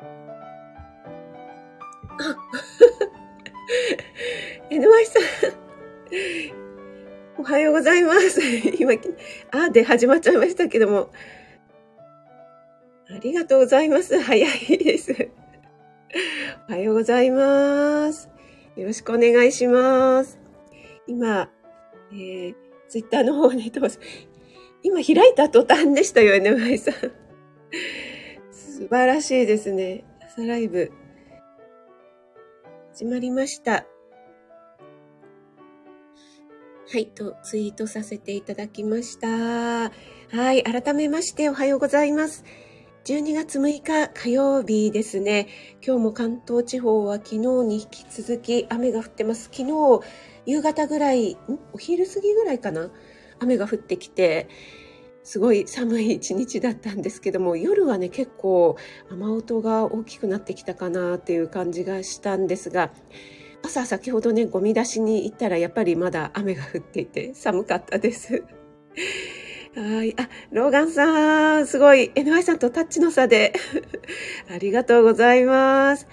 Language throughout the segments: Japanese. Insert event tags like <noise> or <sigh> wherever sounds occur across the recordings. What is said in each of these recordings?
あ、<laughs> NY さん、おはようございます。今、あで始まっちゃいましたけども。ありがとうございます。早いです。おはようございます。よろしくお願いします。今、えー、ツイッターの方にどうぞ。今開いた途端でしたよ、NY さん。素晴らしいですね。朝ライブ。始まりました。はい、と、ツイートさせていただきました。はい、改めましておはようございます。12月6日火曜日ですね。今日も関東地方は昨日に引き続き雨が降ってます。昨日、夕方ぐらい、ん？お昼過ぎぐらいかな？雨が降ってきて、すごい寒い一日だったんですけども、夜はね、結構雨音が大きくなってきたかなっていう感じがしたんですが、朝先ほどね、ゴミ出しに行ったらやっぱりまだ雨が降っていて寒かったです。<laughs> はい。あ、ローガンさん、すごい、NY さんとタッチの差で。<laughs> ありがとうございます。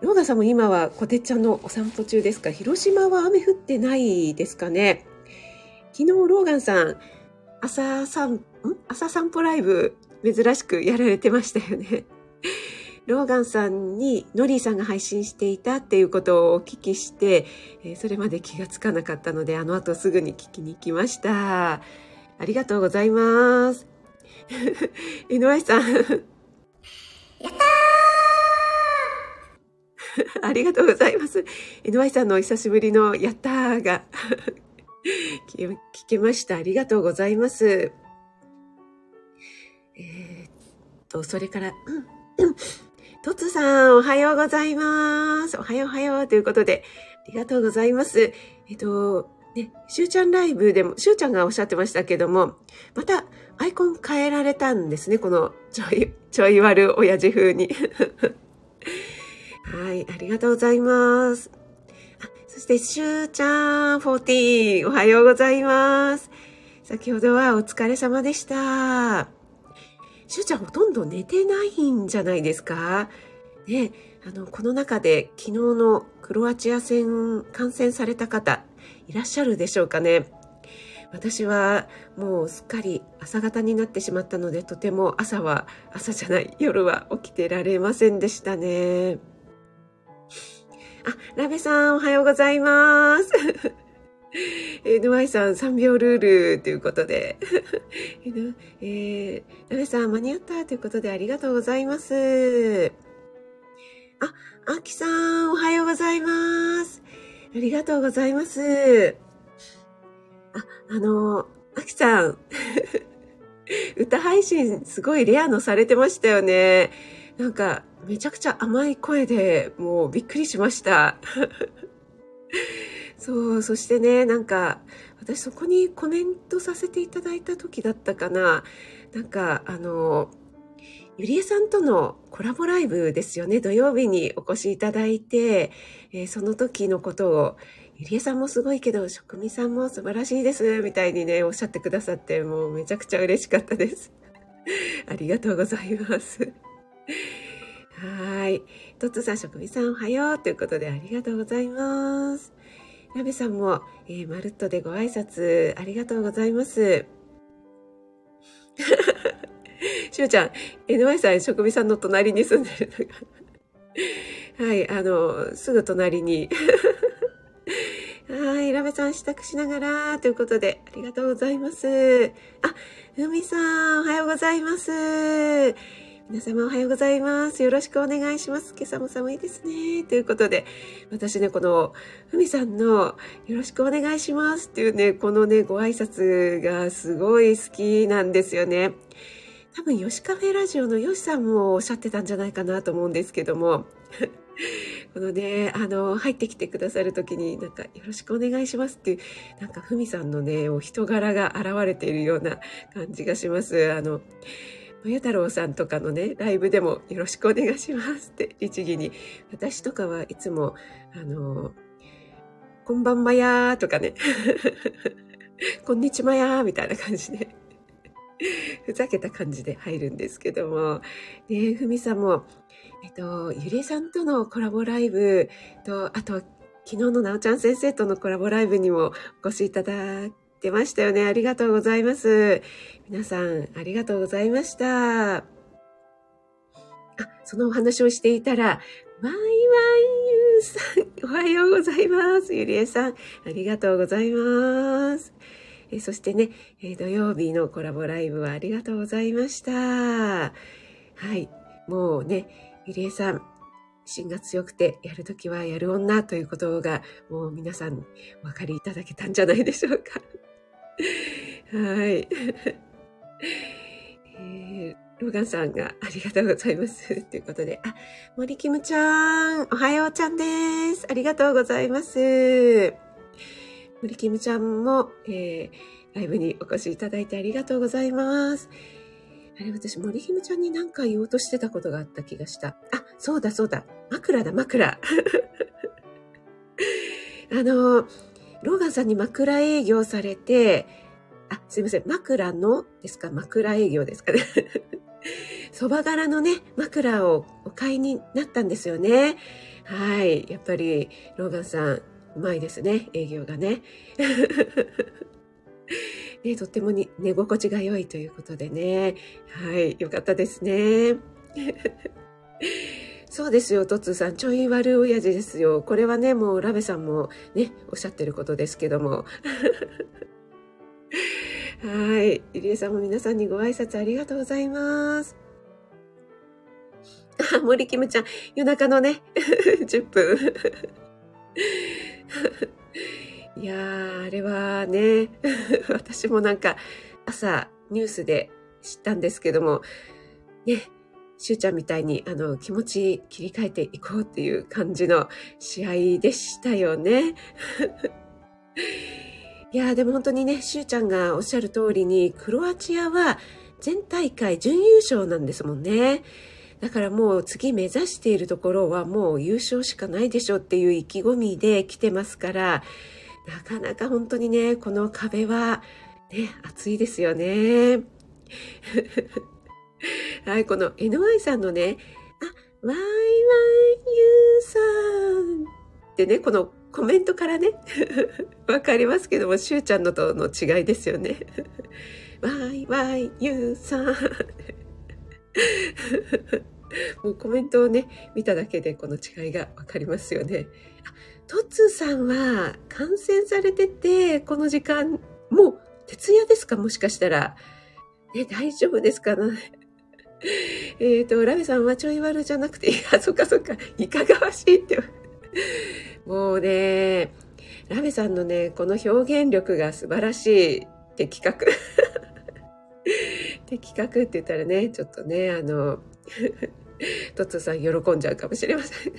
ローガンさんも今はコテちゃんのお散歩中ですか？広島は雨降ってないですかね？昨日ローガンさん、朝散、朝散歩ライブ珍しくやられてましたよね。<laughs> ローガンさんにノリーさんが配信していたっていうことをお聞きして、え、それまで気がつかなかったので、あの後すぐに聞きに行きました。ありがとうございます。<laughs> 井上さん。やったー <laughs> ありがとうございます。井上さんのお久しぶりのやったーが聞けました。ありがとうございます。と、それから、うんとつさん、おはようございます。おはようおはようということで、ありがとうございます。えっと、ね、しゅうちゃんライブでも、しゅうちゃんがおっしゃってましたけども、またアイコン変えられたんですね。このちょい、ちょい悪親父風に。<laughs> はい、ありがとうございます。あそして、しゅうちゃん14、おはようございます。先ほどはお疲れ様でした。しゅうちゃんほとんど寝てないんじゃないですか？ね、あの、この中で昨日のクロアチア戦観戦された方いらっしゃるでしょうかね？私はもうすっかり朝方になってしまったのでとても朝は朝じゃない夜は起きてられませんでしたね。あラベさんおはようございます。<laughs> えー、ヌワイさん3秒ルールということで、<laughs> えー、ナベさん間に合ったということでありがとうございます。あ、アキさんおはようございます。ありがとうございます。あ、あの、アキさん、<laughs> 歌配信すごいレアのされてましたよね。なんか、めちゃくちゃ甘い声でもうびっくりしました。そう、そしてね、なんか、私そこにコメントさせていただいた時だったかな。なんか、あの、ゆりえさんとのコラボライブですよね。土曜日にお越しいただいて、えー、その時のことを、ゆりえさんもすごいけど、職味さんも素晴らしいです、みたいにね、おっしゃってくださって、もうめちゃくちゃ嬉しかったです。<laughs> ありがとうございます。はい。トッツさん、職味さんおはようということでありがとうございます。ラベさんも、えー、まるっとでご挨拶ありがとうございます。しゅうちゃん、NY さん、職味さんの隣に住んでるのがはい、あの、すぐ隣にはい、ラベさん支度しながら、ということで、ありがとうございます。あ、ふみさん、おはようございます。皆様おはようございます。よろしくお願いします。今朝も寒いですね。ということで、私ね、この、ふみさんのよろしくお願いしますっていうね、このね、ご挨拶がすごい好きなんですよね。多分、吉カフェラジオのよしさんもおっしゃってたんじゃないかなと思うんですけども、<laughs> このね、あの、入ってきてくださるときに、なんか、よろしくお願いしますっていう、なんか、ふみさんのね、お人柄が現れているような感じがします。あの、まゆ太郎さんとかのね、ライブでもよろしくお願いしますって律儀に、私とかはいつも、あの、こんばんまやーとかね、<laughs> こんにちまやーみたいな感じで、ふざけた感じで入るんですけども、ねふみさんも、えっと、ゆりえさんとのコラボライブと、あと、昨日のなおちゃん先生とのコラボライブにもお越しいただいてましたよね。ありがとうございます。皆さん、ありがとうございました。あ、そのお話をしていたら、ワイワイユーさん、おはようございます。ゆりえさん、ありがとうございます。えそしてね、え土曜日のコラボライブはありがとうございました。はい。もうね、ゆりえさん、芯が強くてやるときはやる女ということがもう皆さんお分かりいただけたんじゃないでしょうか。はい。<laughs> えー、ロガンさんがありがとうございます。<laughs> ということで、あ、森キムちゃん、おはようちゃんです。ありがとうございます。森キムちゃんも、えー、ライブにお越しいただいてありがとうございます。あれ、私、森ひむちゃんに何か言おうとしてたことがあった気がした。あ、そうだそうだ。枕だ、枕。<laughs> あの、ローガンさんに枕営業されて、あ、すいません。枕のですか？枕営業ですかね。<laughs> そば柄のね、枕をお買いになったんですよね。はい。やっぱり、ローガンさん、うまいですね。営業がね。<laughs> ね、とってもに寝心地が良いということでね。はい、よかったですね。<laughs> そうですよ、トッツさん。ちょい悪い親父ですよ。これはね、もうラベさんもね、おっしゃってることですけども。はい。ゆりえさんも皆さんにご挨拶ありがとうございます。あ、<laughs> 森キムちゃん、夜中のね、<laughs> 10分。<laughs> いやー、あれはね、私もなんか朝ニュースで知ったんですけども、ね、しゅうちゃんみたいにあの気持ち切り替えていこうっていう感じの試合でしたよね。いやでも本当にね、しゅうちゃんがおっしゃる通りに、クロアチアは全大会準優勝なんですもんね。だからもう次目指しているところはもう優勝しかないでしょっていう意気込みで来てますから、なかなか本当にね、この壁は、ね、熱いですよね。<laughs> はい、この NY さんのね、あ、ワイワイユーさんってね、このコメントからね、<laughs> わかりますけども、しゅうちゃんのとの違いですよね。<laughs> ワイワイユーさん。<laughs> もうコメントをね、見ただけでこの違いがわかりますよね。トツさんは感染されてて、この時間、もう徹夜ですか？もしかしたら。ね、大丈夫ですかねえっと、ラメさんはちょい悪じゃなくて、いや、そっかそっか、いかがわしいって。もうね、ラメさんのね、この表現力が素晴らしい的確。<laughs> 的確って言ったらね、ちょっとね、あの、<laughs> トッツさん喜んじゃうかもしれません。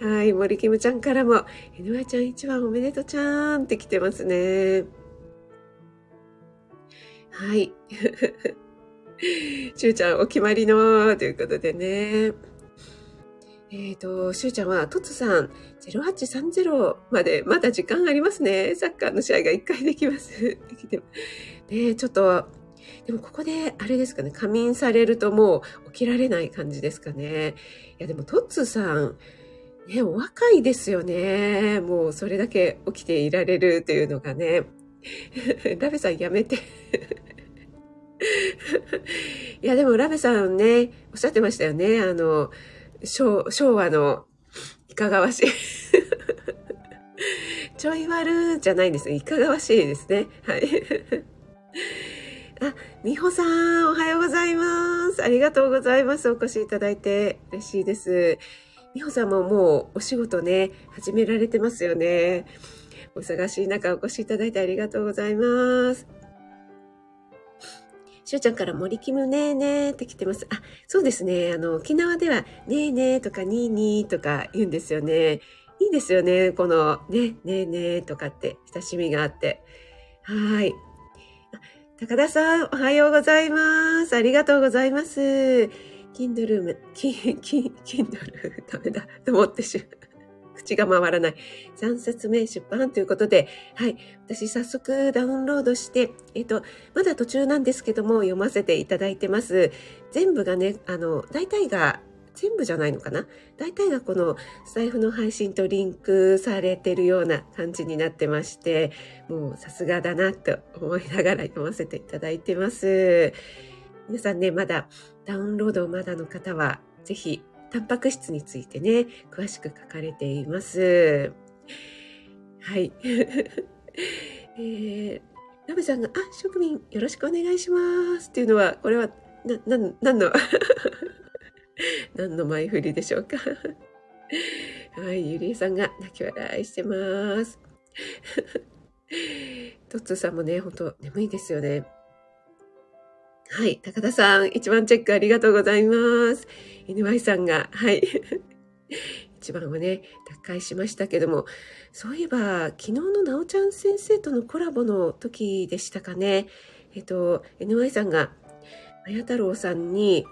はい、森キムちゃんからも、NY ちゃん一番おめでとうちゃーんって来てますね。はい。しゅうちゃんお決まりのということでね。えっ、ー、と、しゅうちゃんは、トツさん、0830までまだ時間ありますね。サッカーの試合が1回できます。できてねちょっと、でもここで、あれですかね、仮眠されるともう起きられない感じですかね。いや、でもトッツさん、ね、お若いですよね。もうそれだけ起きていられるというのがね。<laughs> ラベさんやめて。いや、でもラベさんね、おっしゃってましたよね。あの、昭和のいかがわしい。<laughs> ちょい悪じゃないんです。いかがわしいですね。はい。あ、みほさん、おはようございます。ありがとうございます。お越しいただいて嬉しいです。みほさんももうお仕事ね、始められてますよね。お忙しい中お越しいただいてありがとうございます。しゅうちゃんから森キムねーねーって来てます。あ、そうですね。あの、沖縄ではねーねーとかにーにーとか言うんですよね。いいですよね。このね、ねーねーとかって親しみがあって。はい。高田さん、おはようございます。ありがとうございます。キンドル、キン、キン、キンドル、ダメだ、と思ってしまう、口が回らない。3冊目出版ということで、はい。私早速ダウンロードして、えっと、まだ途中なんですけども、読ませていただいてます。全部がね、あの、大体が全部じゃないのかな？大体がこのスタイフの配信とリンクされてるような感じになってまして、もうさすがだなと思いながら読ませていただいてます。皆さんね、まだダウンロードまだの方は、ぜひ、タンパク質についてね、詳しく書かれています。はい。<laughs> えー、ラブさんが、あ、職民よろしくお願いしますっていうのは、これは、な、な、なんの <laughs> 何の前振りでしょうか <laughs> はい、ゆりえさんが泣き笑いしてます。トッツーさんもね、ほんと眠いですよね。はい、高田さん、一番チェックありがとうございます。NY さんが、はい。<laughs> 一番はね、脱会しましたけども、そういえば、昨日のなおちゃん先生とのコラボの時でしたかね。えっと、NY さんが、あや太郎さんに、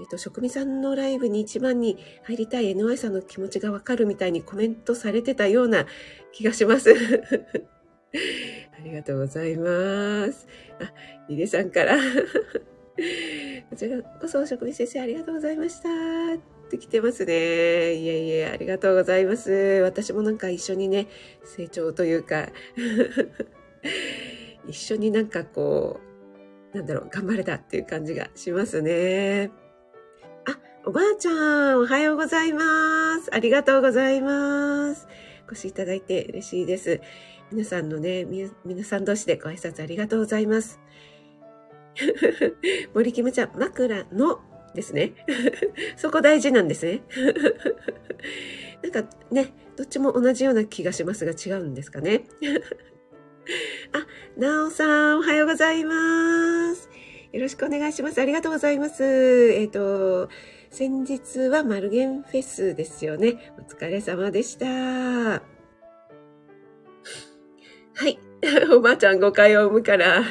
えっと、職味さんのライブに一番に入りたい NY さんの気持ちがわかるみたいにコメントされてたような気がします。<laughs> ありがとうございます。あ、リレさんから <laughs> <laughs> こちらこそ職味先生ありがとうございました。ってきてますね。いえいえ、ありがとうございます。私もなんか一緒にね、成長というか <laughs> 一緒になんかこう、なんだろう、頑張れたっていう感じがしますね。あ、おばあちゃん、おはようございます。ありがとうございます。お越しいただいて嬉しいです。皆さんのね、皆さん同士でご挨拶ありがとうございます。森キムちゃん、枕のですね。<laughs> そこ大事なんですね。<laughs> なんかね、どっちも同じような気がしますが違うんですかね。<laughs> あ、なおさん、おはようございます。よろしくお願いします。ありがとうございます。えっ、ー、と、先日はマルゲンフェスですよね。お疲れ様でした。はい。<laughs> おばあちゃん誤解を生むから、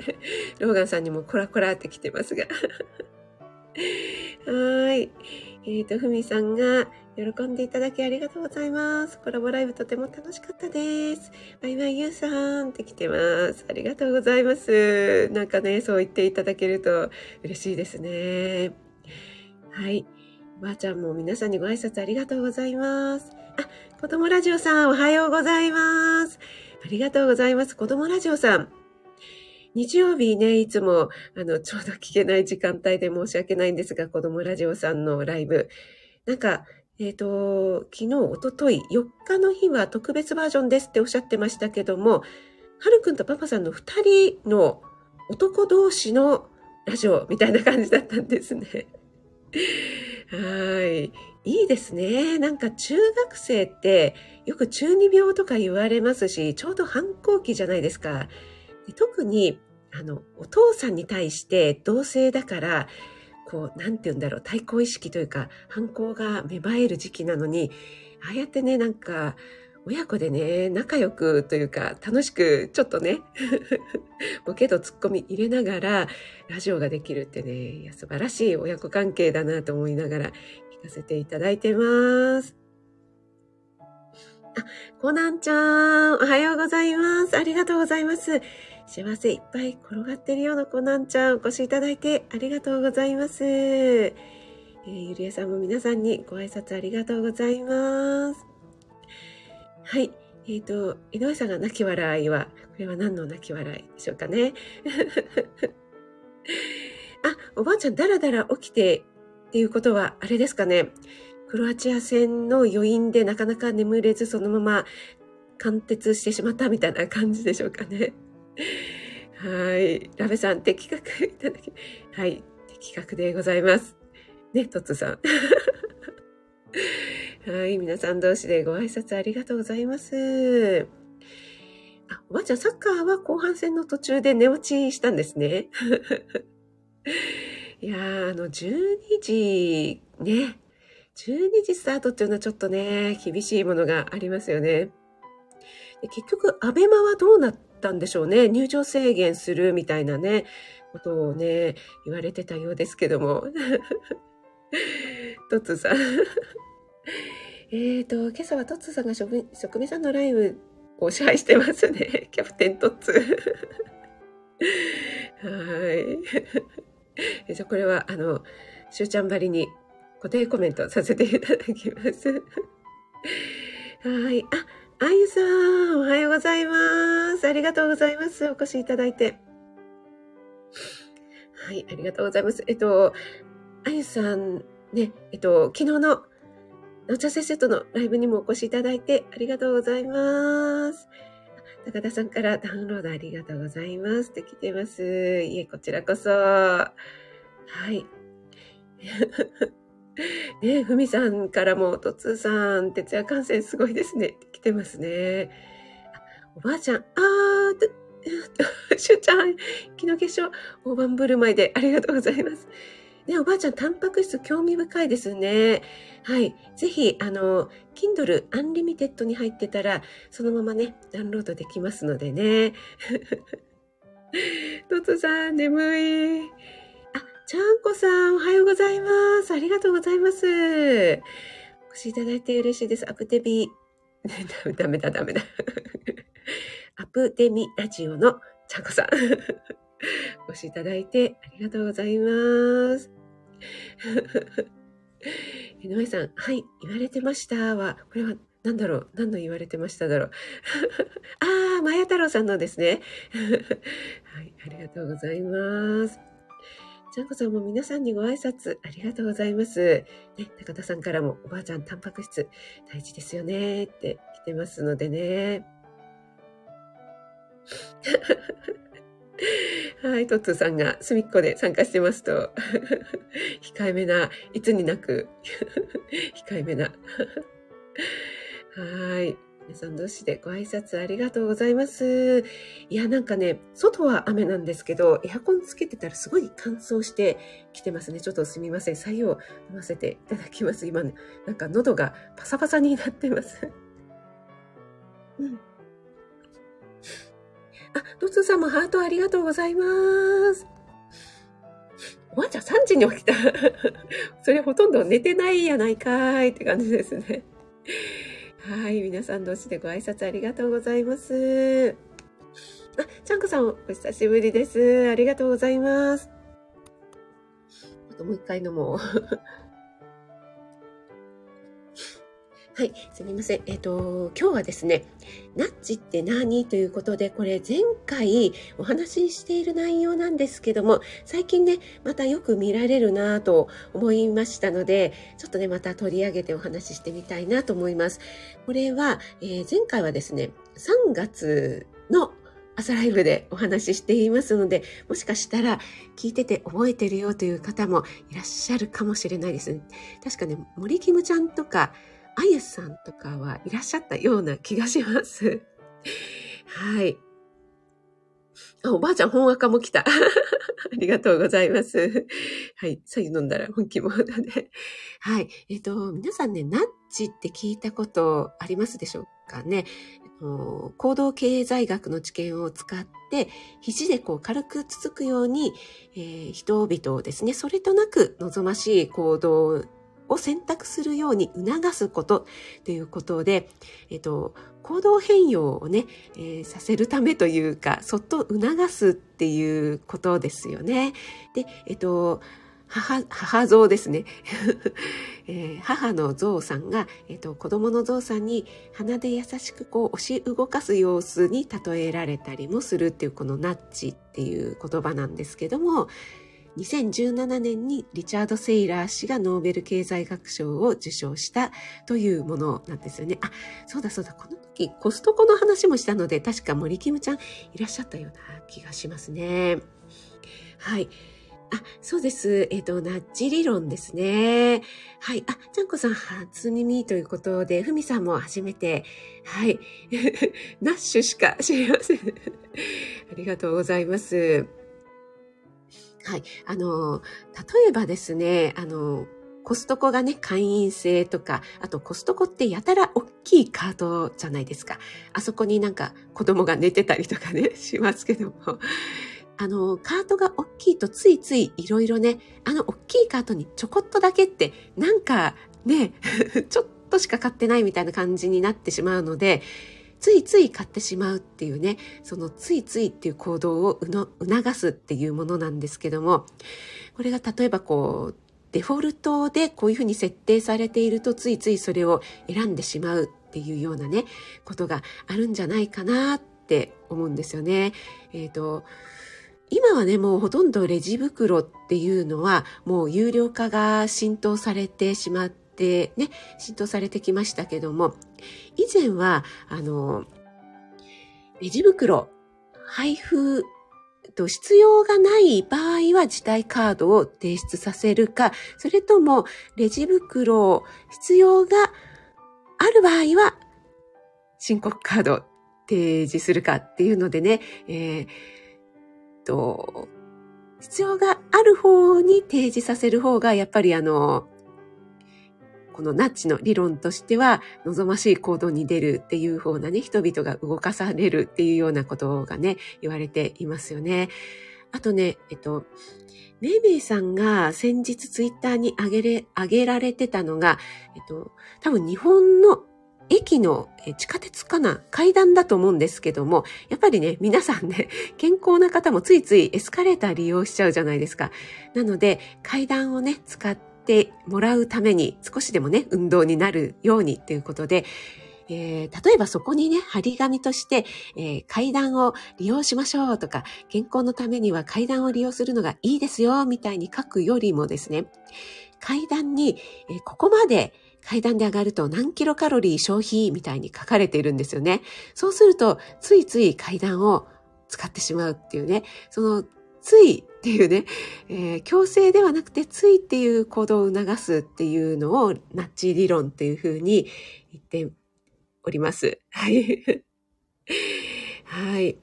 <laughs> ローガンさんにもコラコラって来てますが。<laughs> はい。えっ、ー、と、ふみさんが、喜んでいただきありがとうございます。コラボライブとても楽しかったです。バイバイゆうさんって来てます。ありがとうございます。なんかね、そう言っていただけると嬉しいですね。はい。おばあちゃんも皆さんにご挨拶ありがとうございます。あ、子供ラジオさんおはようございます。ありがとうございます。子供ラジオさん。日曜日ね、いつも、あの、ちょうど聞けない時間帯で申し訳ないんですが、子供ラジオさんのライブ。なんか、えっ、ー、と、昨日、おととい、4日の日は特別バージョンですっておっしゃってましたけども、はるくんとパパさんの2人の男同士のラジオみたいな感じだったんですね。<laughs> はい。いいですね。なんか中学生ってよく中二病とか言われますし、ちょうど反抗期じゃないですか。特にあの、お父さんに対して同性だから、こう、なんて言うんだろう、対抗意識というか、反抗が芽生える時期なのに、ああやってね、なんか、親子でね、仲良くというか、楽しく、ちょっとね、<laughs> ボケとツッコミ入れながら、ラジオができるってね、いや素晴らしい親子関係だなと思いながら聞かせていただいてます。あ、コナンちゃん、おはようございます。ありがとうございます。幸せいっぱい転がってるようなコナンちゃん、お越しいただいてありがとうございます。えー、ゆりえさんも皆さんにご挨拶ありがとうございます。はい。えっ、ー、と、井上さんが泣き笑いは、これは何の泣き笑いでしょうかね。<laughs> あ、おばあちゃんだらだら起きてっていうことは、あれですかね。クロアチア戦の余韻でなかなか眠れずそのまま貫徹してしまったみたいな感じでしょうかね。<laughs> はい。ラベさん、的確いただき、はい。的確でございます。ね、トッツさん。<laughs> はい。皆さん同士でご挨拶ありがとうございます。あ、おばあちゃん、サッカーは後半戦の途中で寝落ちしたんですね。<laughs> いやー、あの、12時、ね。12時スタートっていうのはちょっとね、厳しいものがありますよね。結局、アベマはどうなったんでしょうね。入場制限するみたいなね、ことをね、言われてたようですけども。<laughs> トッツーさん。<laughs> えっと、今朝はトッツーさんが職味さんのライブを支配してますね。<laughs> キャプテントッツ。はい。<laughs> じゃあこれは、あの、しゅうちゃんばりに固定コメントさせていただきます。<laughs> はい。あ、あゆさん、おはようございます。ありがとうございます。お越しいただいて。はい、ありがとうございます。えっと、あゆさん、ね、えっと、昨日のお茶先生とのライブにもお越しいただいてありがとうございます。高田さんからダウンロードありがとうございますって来てます。いえ、こちらこそ。はい。<laughs> ねふみさんからも、とつーさん、徹夜観戦すごいですね来てますね。おばあちゃん、あー、<laughs> しゅうちゃん、昨日決勝、大盤振る舞いでありがとうございます。ね、おばあちゃん、タンパク質興味深いですね。はい。ぜひ、あの、Kindle Unlimited に入ってたら、そのままね、ダウンロードできますのでね。<laughs> トトさん、眠い。あ、ちゃんこさん、おはようございます。ありがとうございます。お越しいただいて嬉しいです。アプテビ、<laughs> ダメだ、ダメだ。<laughs> アプデミラジオのちゃんこさん。お越しいただいてありがとうございます。<laughs> 井上さん、はい、言われてましたは、これは何だろう何の言われてましただろう <laughs> ああ、まや太郎さんのですね。<laughs> はい、ありがとうございます。ちゃんこさんも皆さんにご挨拶ありがとうございます。ね、高田さんからもおばあちゃんタンパク質大事ですよねって来てますのでね。はい、トッツーさんが隅っこで参加してますと、<laughs> 控えめな、いつになく、<laughs> 控えめな。はい。皆さん同士でご挨拶ありがとうございます。いや、なんかね、外は雨なんですけど、エアコンつけてたらすごい乾燥してきてますね。ちょっとすみません。採用飲ませていただきます。今ね、なんか喉がパサパサになってます。<laughs> うん。あ、ロツさんもハートありがとうございます。おばあちゃん3時に起きた。<laughs> それほとんど寝てないやないかーいって感じですね。はい。皆さん同士でご挨拶ありがとうございます。あ、ちゃんこさんお久しぶりです。ありがとうございます。あともう一回飲もう。はい、すみません。えっ、ー、と、今日はですね、ナッジって何？ということで、これ前回お話ししている内容なんですけども、最近ね、またよく見られるなぁと思いましたので、ちょっとね、また取り上げてお話ししてみたいなと思います。これは、えー、前回はですね、3月の朝ライブでお話ししていますので、もしかしたら聞いてて覚えてるよという方もいらっしゃるかもしれないですね。確かね、森キムちゃんとか、あゆさんとかはいらっしゃったような気がします。<laughs> はい。あ、おばあちゃん本赤も来た。<laughs> ありがとうございます。はい。さ飲んだら本気モードで。はい。えっ、ー、と、皆さんね、ナッチって聞いたことありますでしょうかね。行動経済学の知見を使って、肘でこう軽くつつくように、えー、人々をですね、それとなく望ましい行動を選択するように促すことということで、えっと、行動変容をね、えー、させるためというか、そっと促すっていうことですよね。で、えっと、母、母像ですね。<laughs> えー、母の象さんが、えっ、と、子供の象さんに鼻で優しくこう押し動かす様子に例えられたりもするっていうこのナッチっていう言葉なんですけども、2017年にリチャード・セイラー氏がノーベル経済学賞を受賞したというものなんですよね。あ、そうだそうだ。この時コストコの話もしたので、確か森キムちゃんいらっしゃったような気がしますね。はい。あ、そうです。えっ、ー、と、ナッジ理論ですね。はい。あ、ちゃんこさん初耳ということで、ふみさんも初めて。はい。<laughs> ナッシュしか知りません。ありがとうございます。はい。あの、例えばですね、あの、コストコがね、会員制とか、あとコストコってやたら大きいカートじゃないですか。あそこになんか子供が寝てたりとかね、<laughs> しますけども。あの、カートが大きいとついついいろいろね、あの大きいカートにちょこっとだけって、なんかね、<laughs> ちょっとしか買ってないみたいな感じになってしまうので、ついつい買ってしまうっていうね、そのついついっていう行動を促すっていうものなんですけども、これが例えばこう、デフォルトでこういうふうに設定されているとついついそれを選んでしまうっていうようなね、ことがあるんじゃないかなって思うんですよね。えっ、ー、と、今はね、もうほとんどレジ袋っていうのはもう有料化が浸透されてしまってね、浸透されてきましたけども、以前は、あの、レジ袋、配布と必要がない場合は自体カードを提出させるか、それともレジ袋必要がある場合は申告カード提示するかっていうのでね、えー、と、必要がある方に提示させる方が、やっぱりあの、このナッチの理論としては望ましい行動に出るっていう方なね、人々が動かされるっていうようなことがね、言われていますよね。あとね、えっと、めいめいさんが先日ツイッターに上げれ、上げられてたのが、えっと、多分日本の駅の地下鉄かな？階段だと思うんですけども、やっぱりね、皆さんね、<laughs> 健康な方もついついエスカレーター利用しちゃうじゃないですか。なので、階段をね、使っててもらうために、少しでもね、運動になるようにということで、えー、例えばそこにね、張り紙として、えー、階段を利用しましょうとか、健康のためには階段を利用するのがいいですよ、みたいに書くよりもですね、階段に、えー、ここまで階段で上がると何キロカロリー消費みたいに書かれているんですよね。そうすると、ついつい階段を使ってしまうっていうね、その、ついっていうね、えー、強制ではなくて、ついっていう行動を促すっていうのを、ナッチ理論っていうふうに言っております。はい。<laughs> はい。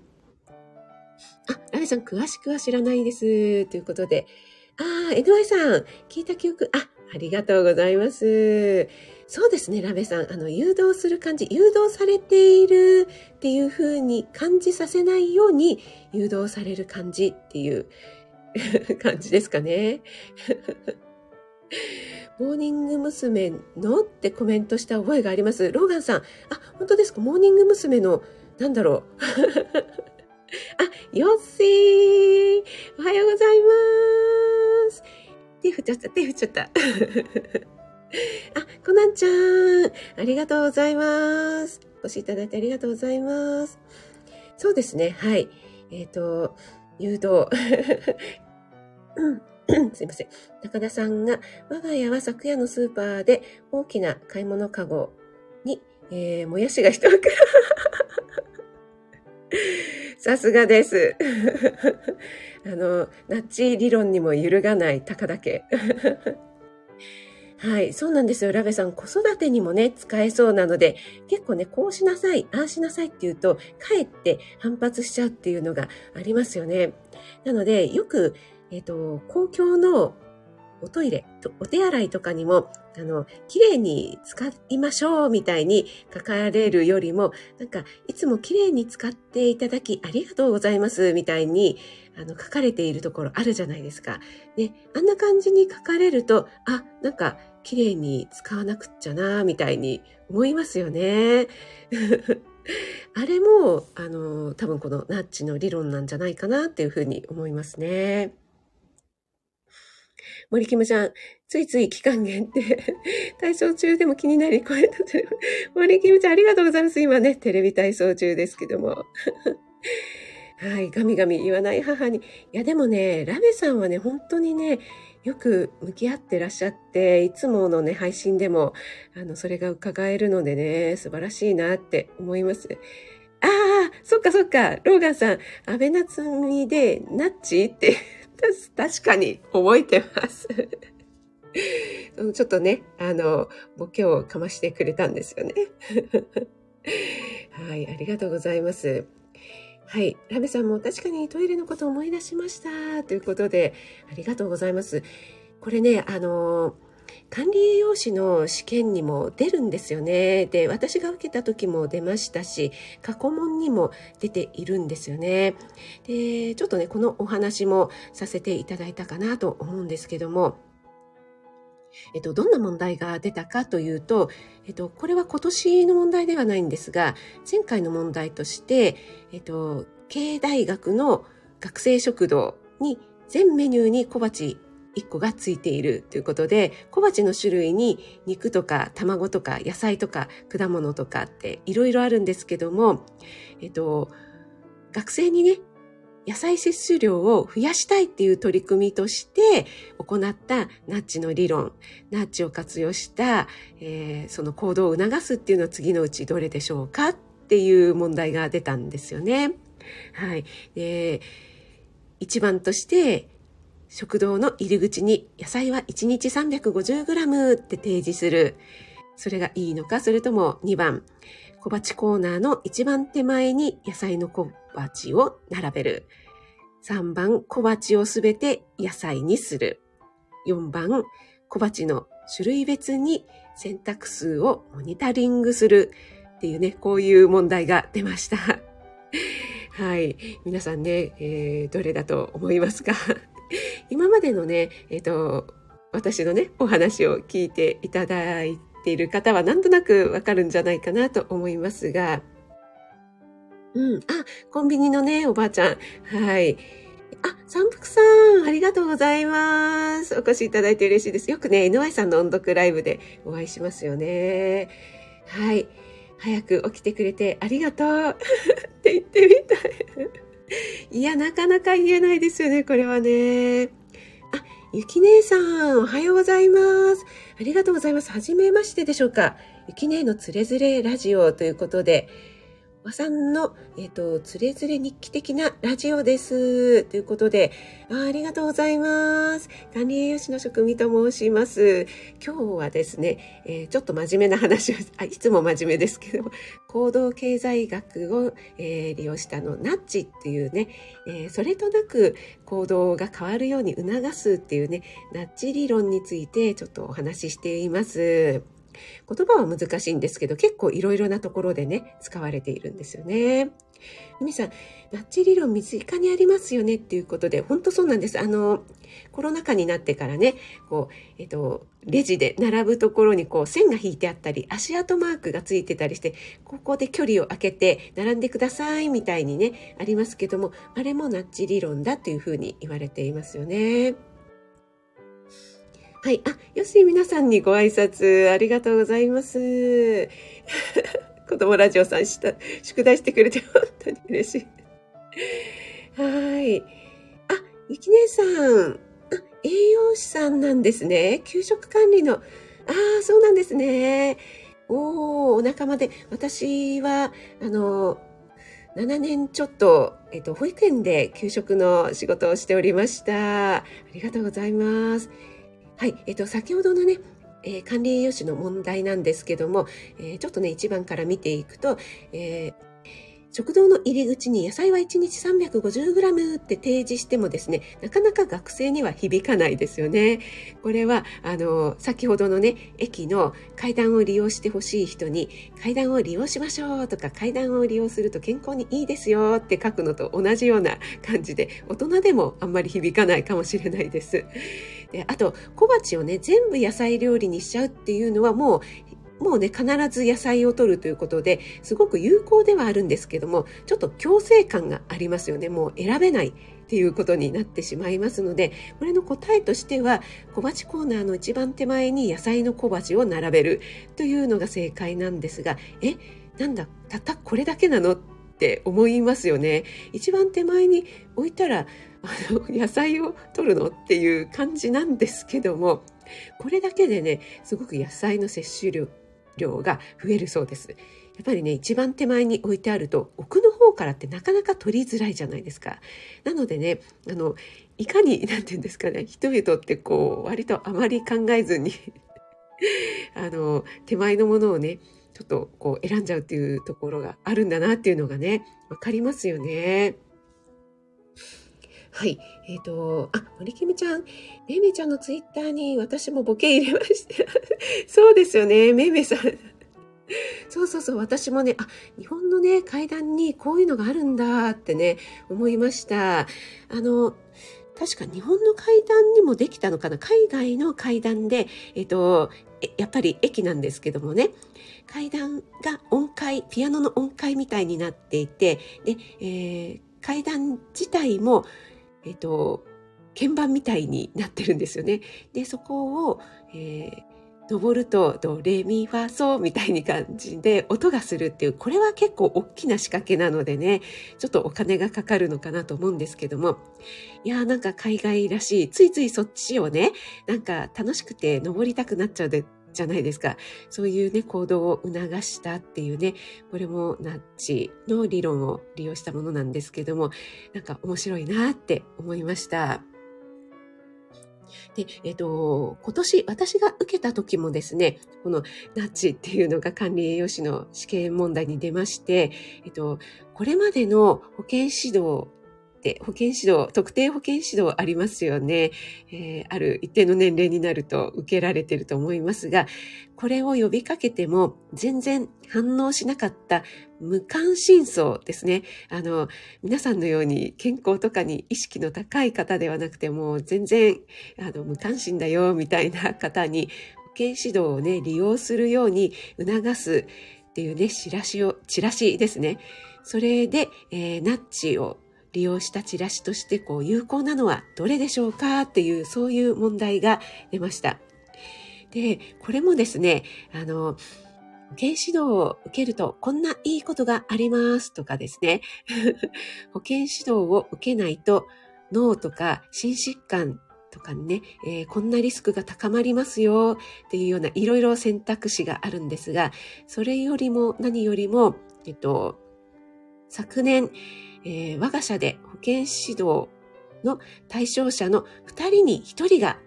あ、ラメさん、詳しくは知らないです。ということで。ああ、NY さん、聞いた記憶、あ、ありがとうございます。そうですね、ラベさん。あの、誘導する感じ、誘導されているっていう風に感じさせないように誘導される感じっていう <laughs> 感じですかね。<laughs> モーニング娘。のってコメントした覚えがあります。ローガンさん。あ、本当ですか？モーニング娘。の、なんだろう。<laughs> あ、よっせーおはようございます。手振っちゃった、手振っちゃった。<laughs> あ、コナンちゃん、ありがとうございます。お越しいただいてありがとうございます。そうですね、はい。えっ、ー、と、誘導。<coughs> すいません。高田さんが、我が家は昨夜のスーパーで大きな買い物かごに、えー、もやしが一袋。<laughs> さすがです。<laughs> あの、ナッチ理論にも揺るがない高だけ。はい、そうなんですよ。ラベさん、子育てにもね、使えそうなので、結構ね、こうしなさい、ああしなさいって言うと、かえって反発しちゃうっていうのがありますよね。なので、よく、えっ、ー、と、公共のおトイレ、お手洗いとかにも、あの、綺麗に使いましょうみたいに書かれるよりも、なんか、いつも綺麗に使っていただきありがとうございますみたいに、あの、書かれているところあるじゃないですか。ね、あんな感じに書かれると、あ、なんか、綺麗に使わなくっちゃな、みたいに思いますよね。<laughs> あれも、あの、多分このナッチの理論なんじゃないかなっていうふうに思いますね。森キムちゃん、ついつい期間限定。<laughs> 体操中でも気になり声立てる。<laughs> 森キムちゃん、ありがとうございます。今ね、テレビ体操中ですけども。はい、ガミガミ言わない母に。いや、でもね、ラメさんはね、本当にね、よく向き合ってらっしゃって、いつものね、配信でも、あの、それが伺えるのでね、素晴らしいなって思います。ああ、そっかそっか、ローガンさん、安倍夏美で、ナッチって <laughs> 確かに覚えてます。<laughs> ちょっとね、あの、ボケをかましてくれたんですよね。はい、ありがとうございます。はい。ラメさんも確かにトイレのこと思い出しました。ということで、ありがとうございます。これね、あの、管理栄養士の試験にも出るんですよね。で、私が受けた時も出ましたし、過去問にも出ているんですよね。で、ちょっとね、このお話もさせていただいたかなと思うんですけども、えっと、どんな問題が出たかというと、えっと、これは今年の問題ではないんですが、前回の問題として、えっと、経営大学の学生食堂に全メニューに小鉢1個がついているということで、小鉢の種類に肉とか卵とか野菜とか果物とかっていろいろあるんですけども、えっと、学生にね、野菜摂取量を増やしたいっていう取り組みとして行ったナッチの理論、ナッチを活用した、えー、その行動を促すっていうのは次のうちどれでしょうかっていう問題が出たんですよね。はい。で、一番として、食堂の入り口に野菜は1日 350g って提示する。それがいいのか、それとも2番、小鉢コーナーの一番手前に野菜の小鉢を並べる。3番、小鉢をすべて野菜にする。4番、小鉢の種類別に選択数をモニタリングする。っていうね、こういう問題が出ました。<laughs> はい。皆さんね、えー、どれだと思いますか？<laughs> 今までのね、えっ、ー、と、私のね、お話を聞いていただいてている方はなんとなくわかるんじゃないかなと思いますが、うん。あ、コンビニのね、おばあちゃん。はい。あ、三福さん、ありがとうございます。お越しいただいて嬉しいです。よくね、NY さんの音読ライブでお会いしますよね。はい。早く起きてくれてありがとうって言ってみたい。いや、なかなか言えないですよね、これはね。あ、ゆき姉さん、おはようございます。ありがとうございます。はじめましてでしょうか。ゆき姉のつれづれラジオということで、和さんの、えっ、ー、と、つれづれ日記的なラジオです。ということであ、ありがとうございます。管理栄養士の職味と申します。今日はですね、えー、ちょっと真面目な話をあ、いつも真面目ですけど、行動経済学を、えー、利用したの、ナッチっていうね、えそれとなく行動が変わるように促すっていうね、ナッチ理論についてちょっとお話ししています。言葉は難しいんですけど、結構いろいろなところでね、使われているんですよね。みさん、ナッチ理論身近にありますよねっていうことで、本当そうなんです。あの、コロナ禍になってからね、こう、えっと、レジで並ぶところにこう線が引いてあったり、足跡マークがついてたりして、ここで距離を空けて並んでくださいみたいにね、ありますけども、あれもナッチ理論だというふうに言われていますよね。はい。あ、よし、皆さんにご挨拶ありがとうございます。<laughs> 子供ラジオさんした、宿題してくれて本当に嬉しい。はい。あ、ゆき姉さん。あ、栄養士さんなんですね。給食管理の。ああ、そうなんですね。おー、お仲間で。私は、あの、7年ちょっと、えっと、保育園で給食の仕事をしておりました。ありがとうございます。はい、えっと、先ほどのね、えー、管理栄養士の問題なんですけども、えー、ちょっとね、一番から見ていくと、えー食堂の入り口に野菜は1日 350g って提示してもですね、なかなか学生には響かないですよね。これは、あの、先ほどのね、駅の階段を利用してほしい人に、階段を利用しましょうとか、階段を利用すると健康にいいですよって書くのと同じような感じで、大人でもあんまり響かないかもしれないです。であと、小鉢をね、全部野菜料理にしちゃうっていうのはもうもうね、必ず野菜を取るということで、すごく有効ではあるんですけども、ちょっと強制感がありますよね。もう選べないっていうことになってしまいますので、これの答えとしては、小鉢コーナーの一番手前に野菜の小鉢を並べるというのが正解なんですが、え、なんだ、たったこれだけなのって思いますよね。一番手前に置いたら、あの、野菜を取るのっていう感じなんですけども、これだけでね、すごく野菜の摂取量量が増えるそうです。やっぱりね、一番手前に置いてあると、奥の方からってなかなか取りづらいじゃないですか。なのでね、あの、いかに、<laughs> なんて言うんですかね、人々ってこう、割とあまり考えずに <laughs> あの、手前のものをね、ちょっとこう選んじゃうっていうところがあるんだなっていうのがね、わかりますよね。はい。えっ、ー、と、あ、森きみちゃん、めいめいちゃんのツイッターに私もボケ入れました。<laughs> そうですよね、めいめいさん。そうそうそう、私もね、あ、日本のね、階段にこういうのがあるんだってね、思いました。あの、確か日本の階段にもできたのかな？海外の階段で、えっと、やっぱり駅なんですけどもね、階段が音階、ピアノの音階みたいになっていて、で、えー、階段自体もえっと、鍵盤みたいになってるんですよね。で、そこを、えー登るとドレミファソみたいに感じで音がするっていう、これは結構大きな仕掛けなのでね、ちょっとお金がかかるのかなと思うんですけども、いやーなんか海外らしい、ついついそっちをね、なんか楽しくて登りたくなっちゃうで、じゃないですか。そういうね、行動を促したっていうね、これもナッチの理論を利用したものなんですけども、なんか面白いなって思いました。で、えっ、と、今年私が受けた時もですね、このナッチっていうのが管理栄養士の試験問題に出まして、えっ、と、これまでの保健指導で保健指導、特定保健指導ありますよね。えー、ある一定の年齢になると受けられてると思いますが、これを呼びかけても全然反応しなかった無関心層ですね。あの、皆さんのように健康とかに意識の高い方ではなくても全然あの無関心だよみたいな方に保健指導をね、利用するように促すっていうね、チラシを、チラシですね。それで、えー、ナッチを利用したチラシとしてこう有効なのはどれでしょうかっていうそういう問題が出ました。で、これもですね、あの、保健指導を受けるとこんないいことがありますとかですね、<laughs> 保健指導を受けないと脳とか心疾患とかね、えー、こんなリスクが高まりますよっていうようないろいろ選択肢があるんですが、それよりも何よりも、えっと、昨年、えー、我が社で保健指導の対象者の2人に1人が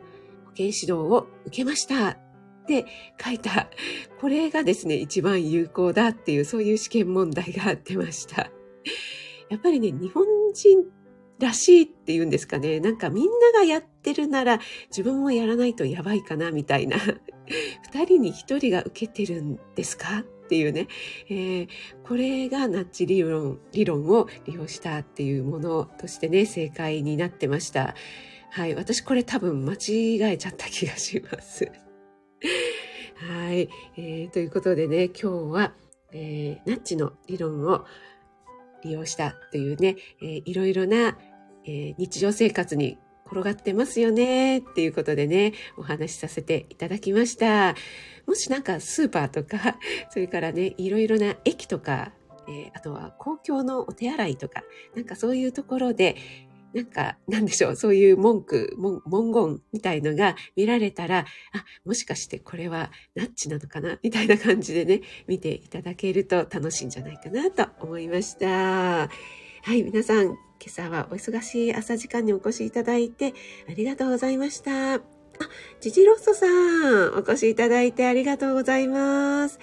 保健指導を受けましたって書いた。これがですね、一番有効だっていう、そういう試験問題が出ました。やっぱりね、日本人らしいっていうんですかね。なんかみんながやってるなら自分もやらないとやばいかなみたいな。二人に一人が受けてるんですか？っていうね、えー、これがナッチ理論、理論を利用したっていうものとしてね、正解になってました。はい。私これ多分間違えちゃった気がします。はい、えー。ということでね、今日は、えー、ナッチの理論を利用したというね、えー、いろいろな、えー、日常生活に転がってますよねっていうことでね、お話しさせていただきました。もしなんかスーパーとか、<laughs> それからね、いろいろな駅とか、えー、あとは公共のお手洗いとか、なんかそういうところで、なんか、なんでしょう、そういう文句、文言みたいのが見られたら、あ、もしかしてこれはナッチなのかなみたいな感じでね、見ていただけると楽しいんじゃないかなと思いました。はい、皆さん、今朝はお忙しい朝時間にお越しいただいてありがとうございました。あ、ジジロッソさん、お越しいただいてありがとうございます。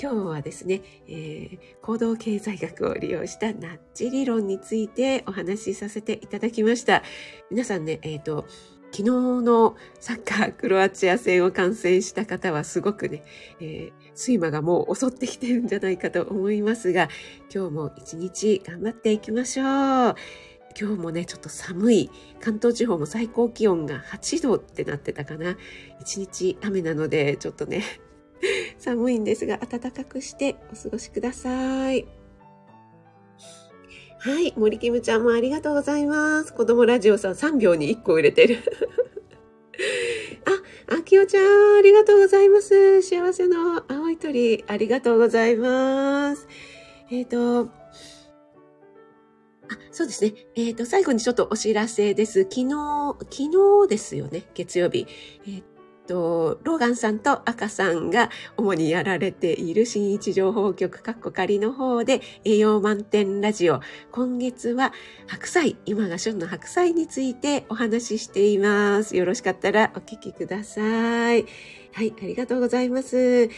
今日はですね、えー、行動経済学を利用したナッジ理論についてお話しさせていただきました。皆さんね、えっ、ー、と、昨日のサッカークロアチア戦を観戦した方はすごくね、えー、睡魔がもう襲ってきてるんじゃないかと思いますが、今日も一日頑張っていきましょう。今日もね、ちょっと寒い。関東地方も最高気温が8度ってなってたかな。一日雨なので、ちょっとね、<laughs> 寒いんですが、暖かくしてお過ごしください。はい。森キムちゃんもありがとうございます。子供ラジオさん3秒に1個売れてる。<laughs> あ、あきおちゃん、ありがとうございます。幸せの青い鳥、ありがとうございます。えっ、ー、と、あ、そうですね。えっ、ー、と、最後にちょっとお知らせです。昨日、昨日ですよね？月曜日。え、ー、と、ローガンさんと赤さんが主にやられている新一情報局カッコ仮の方で栄養満点ラジオ。今月は白菜、今が旬の白菜についてお話ししています。よろしかったらお聞きください。はい、ありがとうございます。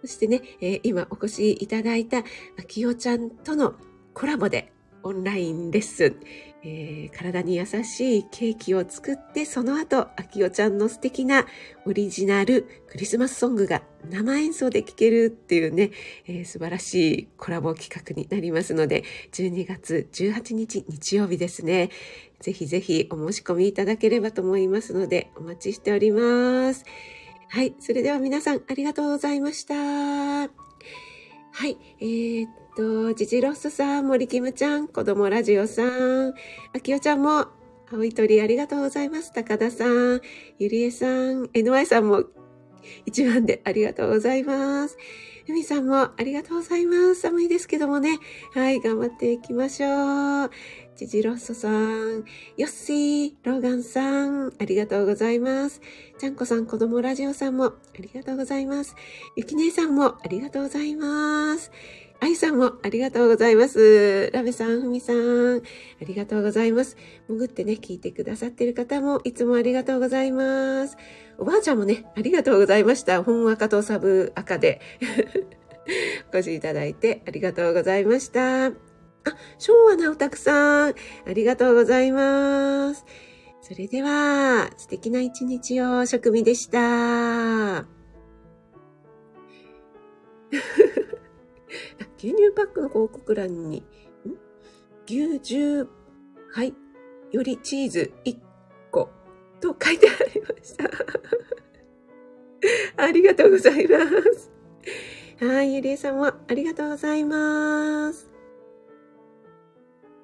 そしてね、えー、今お越しいただいたあきおちゃんとのコラボでオンラインレッスン。えー、体に優しいケーキを作って、その後、あきおちゃんの素敵なオリジナルクリスマスソングが生演奏で聴けるっていうね、えー、素晴らしいコラボ企画になりますので、12月18日日曜日ですね。ぜひぜひお申し込みいただければと思いますので、お待ちしております。はい。それでは皆さんありがとうございました。はい。えーと、ジジロッソさん、森キムちゃん、子供ラジオさん、あきおちゃんも、青い鳥ありがとうございます。高田さん、ゆりえさん、NY さんも一番でありがとうございます。ふみさんもありがとうございます。寒いですけどもね。はい、頑張っていきましょう。ジジロッソさん、ヨッシー、ローガンさん、ありがとうございます。ちゃんこさん、子供ラジオさんもありがとうございます。ゆきねえさんもありがとうございます。あいさんもありがとうございます。ラベさん、ふみさん、ありがとうございます。潜ってね、聞いてくださってる方もいつもありがとうございます。おばあちゃんもね、ありがとうございました。本赤とサブ赤で <laughs> お越しいただいてありがとうございました。あ、昭和なおたくさん、ありがとうございます。それでは、素敵な一日を、食味でした。<laughs> 牛乳パックの広告欄に、牛乳はいよりチーズ1個と書いてありました。<laughs> ありがとうございます。はい、ゆりえさんもありがとうございます。